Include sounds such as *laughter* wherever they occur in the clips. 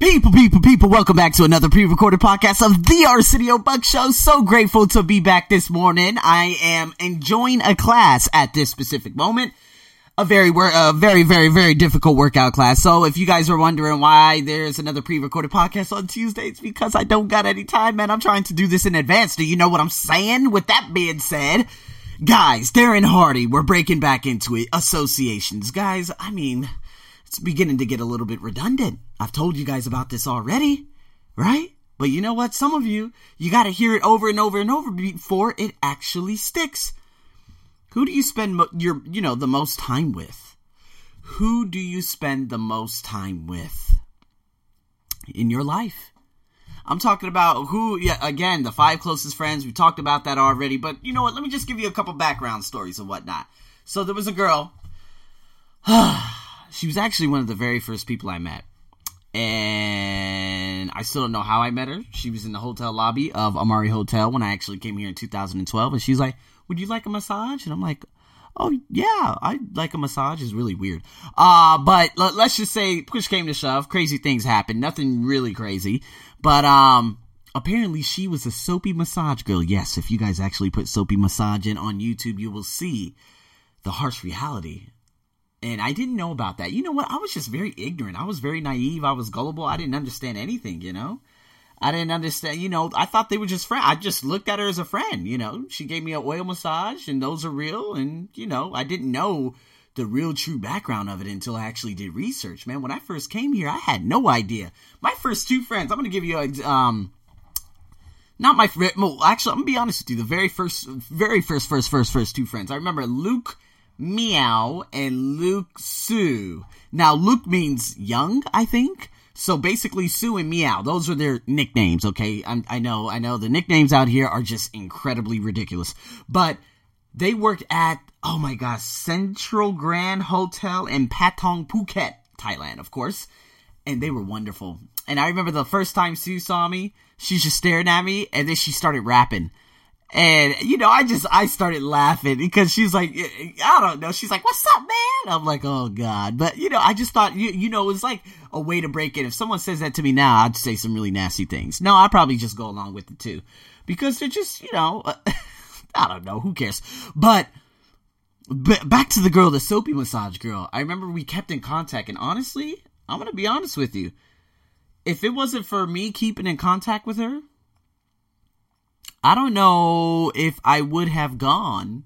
People, people, people, welcome back to another pre-recorded podcast of the Arsenio Buck Show. So grateful to be back this morning. I am enjoying a class at this specific moment. A very, a very, very, very difficult workout class. So if you guys are wondering why there's another pre-recorded podcast on Tuesday, it's because I don't got any time, man. I'm trying to do this in advance. Do you know what I'm saying? With that being said, guys, Darren Hardy, we're breaking back into it. Associations. Guys, I mean, it's beginning to get a little bit redundant. I've told you guys about this already, right? But you know what? Some of you, you got to hear it over and over and over before it actually sticks. Who do you spend your, you know, the most time with? Who do you spend the most time with in your life? I'm talking about who, yeah, again, the five closest friends. We talked about that already, but you know what? Let me just give you a couple background stories and whatnot. So there was a girl. *sighs* she was actually one of the very first people I met. And I still don't know how I met her. She was in the hotel lobby of Amari Hotel when I actually came here in 2012. And she's like, Would you like a massage? And I'm like, Oh, yeah, I like a massage. It's really weird. Uh, but let, us just say, push came to shove. Crazy things happened. Nothing really crazy. But, um, apparently she was a soapy massage girl. Yes, if you guys actually put soapy massage in on YouTube, you will see the harsh reality and I didn't know about that. You know what? I was just very ignorant. I was very naive. I was gullible. I didn't understand anything, you know? I didn't understand, you know, I thought they were just friends. I just looked at her as a friend, you know? She gave me an oil massage and those are real and, you know, I didn't know the real true background of it until I actually did research, man. When I first came here, I had no idea. My first two friends, I'm going to give you a um not my well, actually, I'm to be honest with you. The very first very first first first first two friends. I remember Luke Meow, and Luke Sue. Now, Luke means young, I think. So basically, Sue and Meow, those are their nicknames, okay? I, I know, I know the nicknames out here are just incredibly ridiculous. But they worked at, oh my gosh, Central Grand Hotel in Patong, Phuket, Thailand, of course. And they were wonderful. And I remember the first time Sue saw me, she just stared at me, and then she started rapping. And, you know, I just, I started laughing because she's like, I don't know. She's like, what's up, man? I'm like, oh God. But, you know, I just thought, you, you know, it was like a way to break it. If someone says that to me now, I'd say some really nasty things. No, I'd probably just go along with it too. Because they're just, you know, *laughs* I don't know. Who cares? But, but back to the girl, the soapy massage girl. I remember we kept in contact. And honestly, I'm to be honest with you. If it wasn't for me keeping in contact with her, I don't know if I would have gone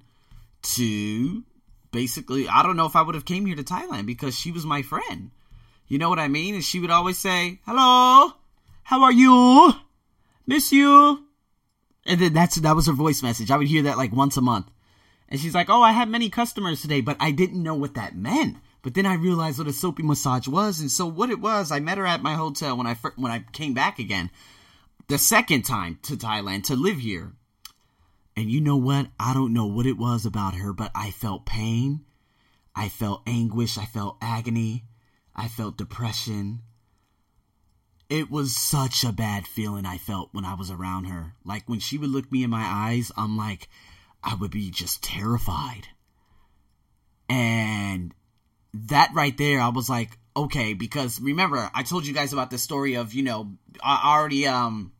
to basically I don't know if I would have came here to Thailand because she was my friend. You know what I mean? And she would always say, "Hello, how are you? Miss you." And then that's that was her voice message. I would hear that like once a month. And she's like, "Oh, I had many customers today, but I didn't know what that meant." But then I realized what a soapy massage was, and so what it was, I met her at my hotel when I when I came back again the second time to Thailand to live here. And you know what? I don't know what it was about her, but I felt pain. I felt anguish. I felt agony. I felt depression. It was such a bad feeling I felt when I was around her. Like when she would look me in my eyes, I'm like, I would be just terrified. And that right there, I was like, okay, because remember, I told you guys about the story of, you know, I already, um,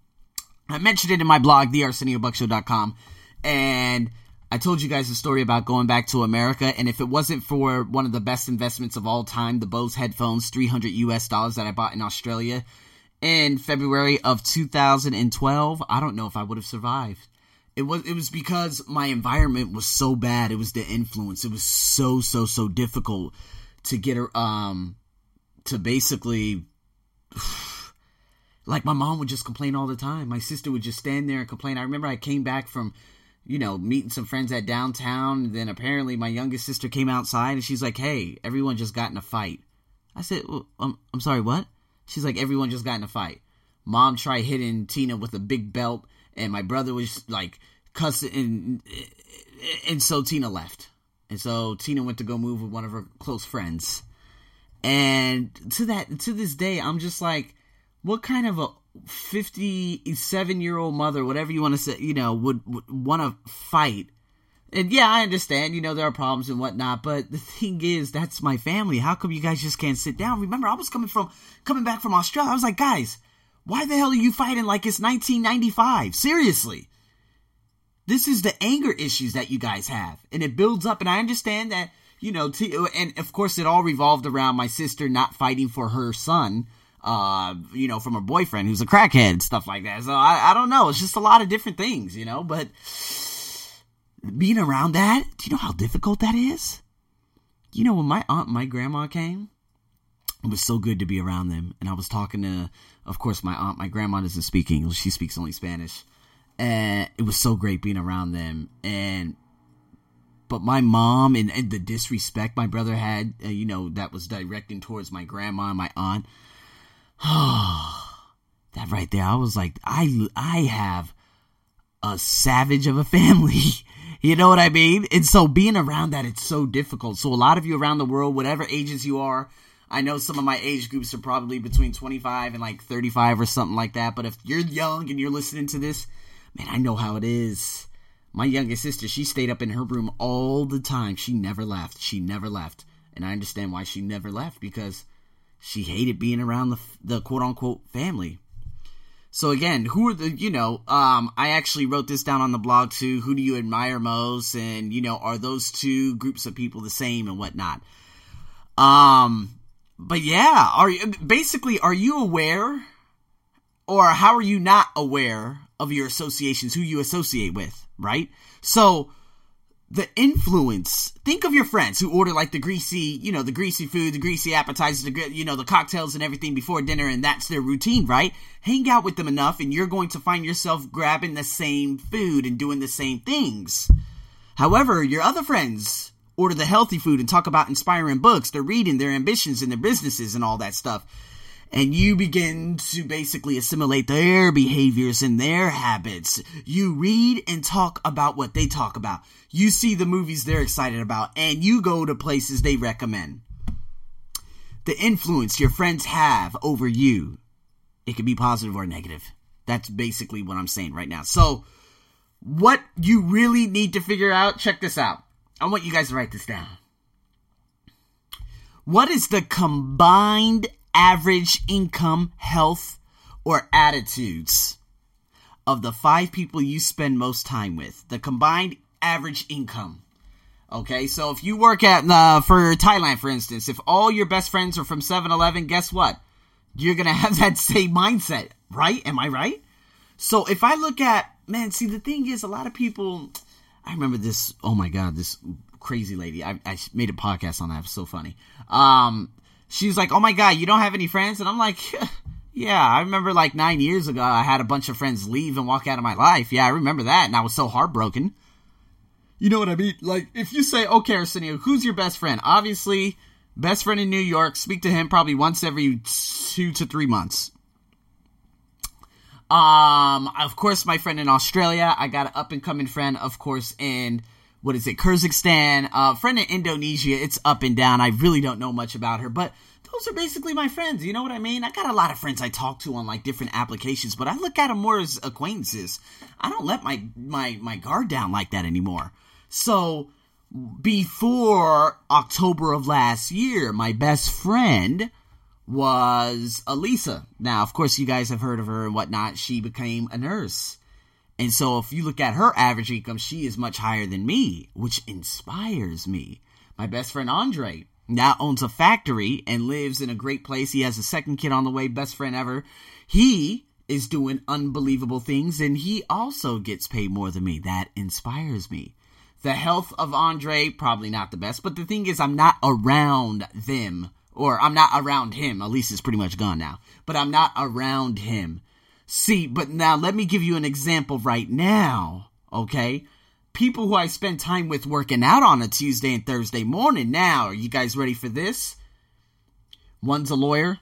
I mentioned it in my blog, thearseniobuckshow.com, and I told you guys the story about going back to America, and if it wasn't for one of the best investments of all time, the Bose headphones, 300 US dollars that I bought in Australia in February of 2012, I don't know if I would have survived. It was it was because my environment was so bad. It was the influence. It was so so so difficult to get her um to basically *sighs* like my mom would just complain all the time. My sister would just stand there and complain. I remember I came back from, you know, meeting some friends at downtown. And then apparently my youngest sister came outside and she's like, "Hey, everyone just got in a fight." I said, well, I'm, I'm sorry, what? She's like, "Everyone just got in a fight." Mom tried hitting Tina with a big belt, and my brother was like cussing, and, and so Tina left. And so Tina went to go move with one of her close friends. And to that to this day, I'm just like what kind of a 57 year old mother, whatever you want to say, you know, would, would want to fight And yeah, I understand, you know, there are problems and whatnot, but the thing is, that's my family. How come you guys just can't sit down? Remember, I was coming from, coming back from Australia. I was like, guys, why the hell are you fighting like it's 1995? Seriously. This is the anger issues that you guys have. And it builds up. And I understand that, you know, t- and of course it all revolved around my sister not fighting for her son, uh, you know, from her boyfriend who's a crackhead, and stuff like that. So I, I don't know. It's just a lot of different things, you know, but being around that, do you know how difficult that is? You know, when my aunt, my grandma came, it was so good to be around them. And I was talking to, of course, my aunt, my grandma doesn't speak English, she speaks only Spanish. And it was so great being around them. And, but my mom and, and the disrespect my brother had, uh, you know, that was directing towards my grandma and my aunt. *sighs* that right there, I was like, I, I have a savage of a family. *laughs* You know what I mean? And so being around that, it's so difficult. So a lot of you around the world, whatever ages you are, I know some of my age groups are probably between 25 and like 35 or something like that. But if you're young and you're listening to this, man, I know how it is. My youngest sister, she stayed up in her room all the time. She never left. She never left. And I understand why she never left because she hated being around the, the quote unquote family. So again, who are the you know? Um, I actually wrote this down on the blog too. Who do you admire most? And you know, are those two groups of people the same and whatnot? Um, but yeah, are you basically are you aware, or how are you not aware of your associations? Who you associate with, right? So the influence. Think of your friends who order like the greasy, you know, the greasy food, the greasy appetizers, the you know, the cocktails and everything before dinner, and that's their routine, right? Hang out with them enough, and you're going to find yourself grabbing the same food and doing the same things. However, your other friends order the healthy food and talk about inspiring books, they're reading, their ambitions, and their businesses, and all that stuff and you begin to basically assimilate their behaviors and their habits. You read and talk about what they talk about. You see the movies they're excited about, and you go to places they recommend. The influence your friends have over you, it can be positive or negative. That's basically what I'm saying right now. So, what you really need to figure out, check this out. I want you guys to write this down. What is the combined average income, health, or attitudes of the five people you spend most time with. The combined average income. Okay, so if you work at, uh, for Thailand, for instance, if all your best friends are from 7 Eleven, guess what? You're gonna have *laughs* that same mindset, right? Am I right? So if I look at, man, see, the thing is, a lot of people, I remember this, oh my god, this crazy lady. I, I made a podcast on that. It was so funny. Um, she's like, "Oh my god, you don't have any friends?" And I'm like, *laughs* "Yeah, I remember like 9 years ago I had a bunch of friends leave and walk out of my life. Yeah, I remember that and I was so heartbroken." You know what I mean? Like if you say, "Okay, Arsenio, who's your best friend?" Obviously, best friend in New York, speak to him probably once every 2 to 3 months. Um, of course, my friend in Australia. I got an up and coming friend, of course, in what is it, Kyrgyzstan, uh, friend in Indonesia. It's up and down. I really don't know much about her, but those are basically my friends. You know what I mean? I got a lot of friends I talk to on like different applications, but I look at them more as acquaintances. I don't let my my my guard down like that anymore. So before October of last year, my best friend was Elisa. Now, of course, you guys have heard of her and whatnot. She became a nurse. And so if you look at her average income, she is much higher than me, which inspires me. My best friend Andre now owns a factory and lives in a great place. He has a second kid on the way, best friend ever. He is doing unbelievable things and he also gets paid more than me. That inspires me. The health of Andre, probably not the best, but the thing is, I'm not around them, or I'm not around him. Elise is pretty much gone now, but I'm not around him. See, but now let me give you an example right now, okay? People who I spend time with working out on a Tuesday and Thursday morning. Now, are you guys ready for this? One's a lawyer,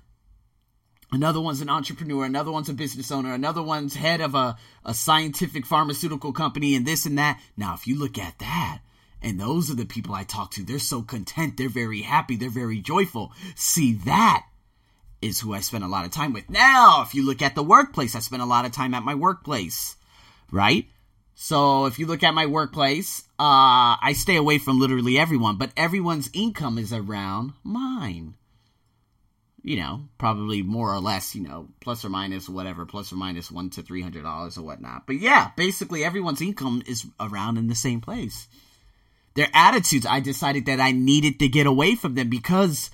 another one's an entrepreneur, another one's a business owner, another one's head of a, a scientific pharmaceutical company, and this and that. Now, if you look at that, and those are the people I talk to, they're so content, they're very happy, they're very joyful. See, that is who I spend a lot of time with. Now, if you look at the workplace, I spend a lot of time at my workplace, right? So if you look at my workplace, uh, I stay away from literally everyone, but everyone's income is around mine. You know, probably more or less, you know, plus or minus whatever, plus or minus one to three hundred dollars or whatnot. But yeah, basically everyone's income is around in the same place. Their attitudes, I decided that I needed to get away from them because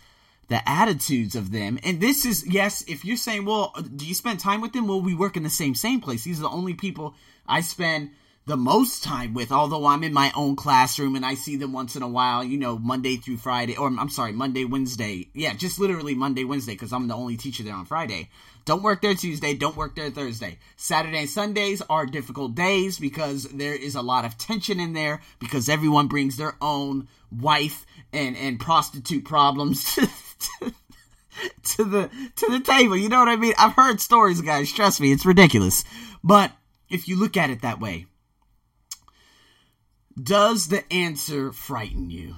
the attitudes of them. And this is yes, if you're saying, well, do you spend time with them? Well, we work in the same same place. These are the only people I spend the most time with, although I'm in my own classroom and I see them once in a while, you know, Monday through Friday, or I'm sorry, Monday, Wednesday. Yeah, just literally Monday, Wednesday, because I'm the only teacher there on Friday. Don't work there Tuesday, don't work there Thursday. Saturday and Sundays are difficult days because there is a lot of tension in there because everyone brings their own wife and, and prostitute problems *laughs* *laughs* to, the to the table. You know what I mean? I've heard stories, guys. Trust me, it's ridiculous. But if you look at it that way, does the answer frighten you?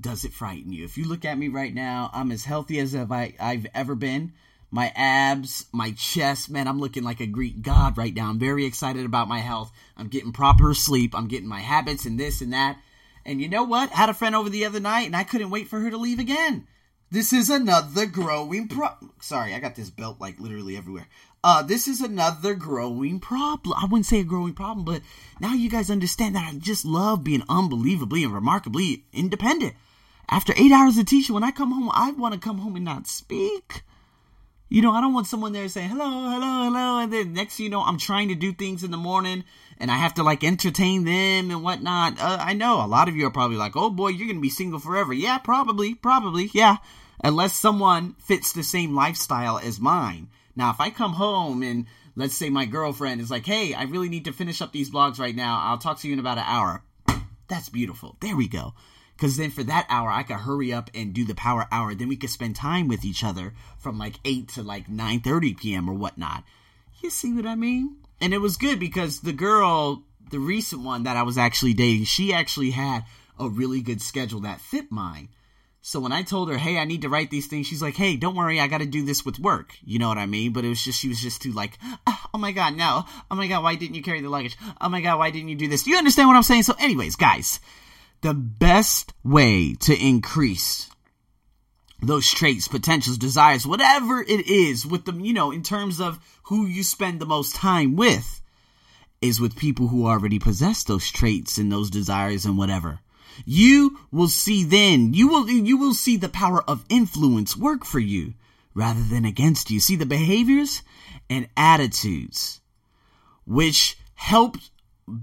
Does it frighten you? If you look at me right now, I'm as healthy as I, I've ever been. My abs, my chest, man, I'm looking like a Greek god right now. I'm very excited about my health. I'm getting proper sleep. I'm getting my habits and this and that. And you know what? I had a friend over the other night and I couldn't wait for her to leave again. This is another growing pro. Sorry, I got this belt like literally everywhere. Uh, this is another growing problem. I wouldn't say a growing problem, but now you guys understand that I just love being unbelievably and remarkably independent. After eight hours of teaching, when I come home, I want to come home and not speak. You know, I don't want someone there saying hello, hello, hello, and then next you know, I'm trying to do things in the morning and I have to like entertain them and whatnot. Uh, I know a lot of you are probably like, oh boy, you're gonna be single forever. Yeah, probably, probably, yeah unless someone fits the same lifestyle as mine. Now, if I come home and let's say my girlfriend is like, hey, I really need to finish up these blogs right now, I'll talk to you in about an hour. That's beautiful. There we go. Because then for that hour, I could hurry up and do the power hour. Then we could spend time with each other from like 8 to like 9.30 p.m. or whatnot. You see what I mean? And it was good because the girl, the recent one that I was actually dating, she actually had a really good schedule that fit mine. So when I told her, "Hey, I need to write these things," she's like, "Hey, don't worry, I got to do this with work." You know what I mean? But it was just she was just too like, ah, "Oh my god, no! Oh my god, why didn't you carry the luggage? Oh my god, why didn't you do this?" You understand what I'm saying? So, anyways, guys, the best way to increase those traits, potentials, desires, whatever it is, with them, you know, in terms of who you spend the most time with, is with people who already possess those traits and those desires and whatever you will see then you will you will see the power of influence work for you rather than against you. See the behaviors and attitudes which help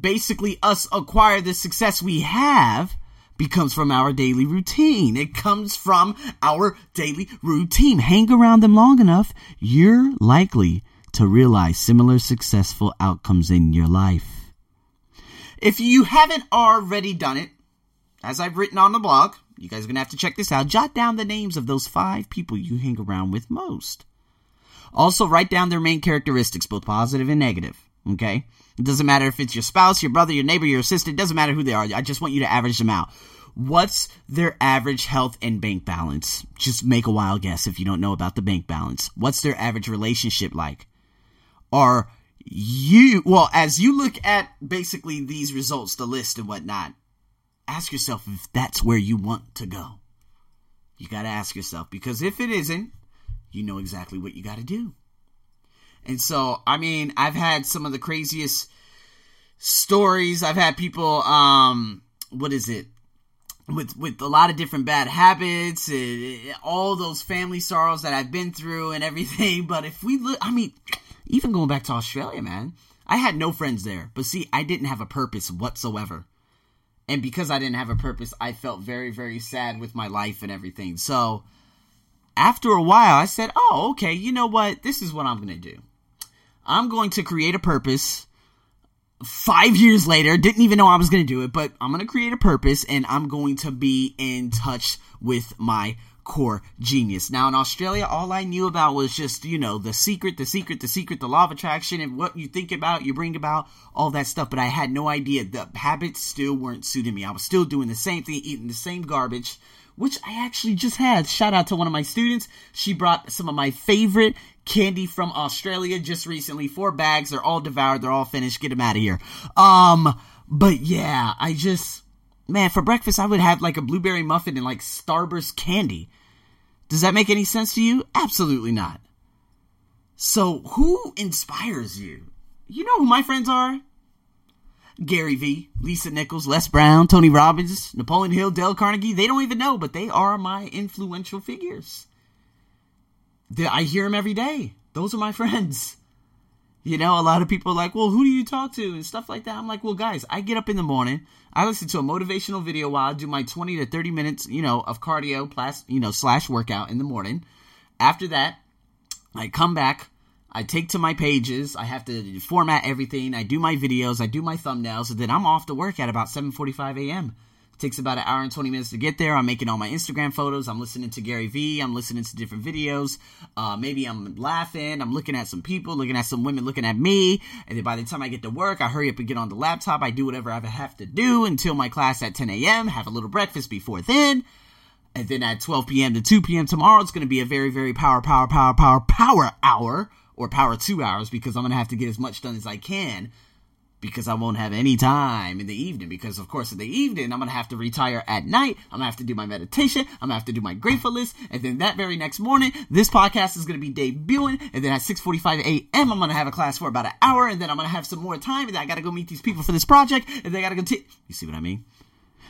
basically us acquire the success we have becomes from our daily routine. It comes from our daily routine. Hang around them long enough you're likely to realize similar successful outcomes in your life. If you haven't already done it as I've written on the blog, you guys are going to have to check this out. Jot down the names of those five people you hang around with most. Also, write down their main characteristics, both positive and negative. Okay? It doesn't matter if it's your spouse, your brother, your neighbor, your assistant. It doesn't matter who they are. I just want you to average them out. What's their average health and bank balance? Just make a wild guess if you don't know about the bank balance. What's their average relationship like? Are you, well, as you look at basically these results, the list and whatnot, ask yourself if that's where you want to go. You got to ask yourself because if it isn't, you know exactly what you got to do. And so, I mean, I've had some of the craziest stories. I've had people, um, what is it? With with a lot of different bad habits, and all those family sorrows that I've been through and everything. *laughs* But if we look, I mean, even going back to Australia, man, I had no friends there. But see, I didn't have a purpose whatsoever. And because I didn't have a purpose, I felt very, very sad with my life and everything. So after a while, I said, oh, okay, you know what? This is what I'm going to do. I'm going to create a purpose. Five years later, didn't even know I was going to do it, but I'm going to create a purpose and I'm going to be in touch with my core genius. Now in Australia, all I knew about was just, you know, the secret, the secret, the secret, the law of attraction, and what you think about, you bring about, all that stuff. But I had no idea the habits still weren't suiting me. I was still doing the same thing, eating the same garbage, which I actually just had. Shout out to one of my students. She brought some of my favorite candy from Australia just recently. Four bags. They're all devoured. They're all finished. Get them out of here. Um, but yeah, I just, man, for breakfast, I would have like a blueberry muffin and like Starburst candy. Does that make any sense to you? Absolutely not. So, who inspires you? You know who my friends are? Gary Vee, Lisa Nichols, Les Brown, Tony Robbins, Napoleon Hill, Dale Carnegie. They don't even know, but they are my influential figures. I hear them every day. Those are my *laughs* friends. You know, a lot of people are like, well, who do you talk to and stuff like that. I'm like, well, guys, I get up in the morning, I listen to a motivational video while I do my 20 to 30 minutes, you know, of cardio, plus, you know, slash workout in the morning. After that, I come back, I take to my pages, I have to format everything, I do my videos, I do my thumbnails, and then I'm off to work at about 7:45 a.m. Takes about an hour and 20 minutes to get there. I'm making all my Instagram photos. I'm listening to Gary Vee. I'm listening to different videos. Uh, maybe I'm laughing. I'm looking at some people, looking at some women looking at me. And then by the time I get to work, I hurry up and get on the laptop. I do whatever I have to do until my class at 10 a.m. Have a little breakfast before then. And then at 12 p.m. to 2 p.m. tomorrow, it's going to be a very, very power, power, power, power, power hour or power two hours because I'm going to have to get as much done as I can because I won't have any time in the evening. Because, of course, in the evening, I'm going to have to retire at night. I'm going to have to do my meditation. I'm going to have to do my grateful list. And then that very next morning, this podcast is going to be debuting. And then at 6.45 a.m., I'm going to have a class for about an hour. And then I'm going to have some more time. And I got to go meet these people for this project. And they got to go You see what I mean?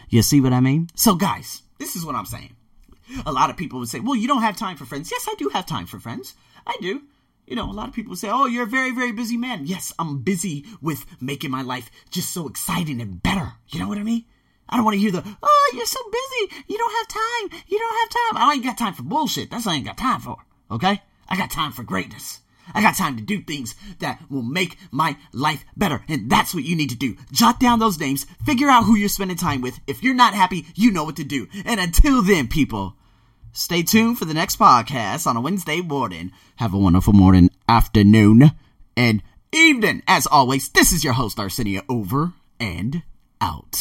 You see what I mean? So, guys, this is what I'm saying. A lot of people would say, well, you don't have time for friends. Yes, I do have time for friends. I do you know, a lot of people say, oh, you're a very, very busy man. Yes, I'm busy with making my life just so exciting and better. You know what I mean? I don't want to hear the, oh, you're so busy. You don't have time. You don't have time. I ain't got time for bullshit. That's what I ain't got time for. Okay? I got time for greatness. I got time to do things that will make my life better. And that's what you need to do. Jot down those names. Figure out who you're spending time with. If you're not happy, you know what to do. And until then, people, Stay tuned for the next podcast on a Wednesday morning. Have a wonderful morning, afternoon, and evening. As always, this is your host, Arsenio, over and out.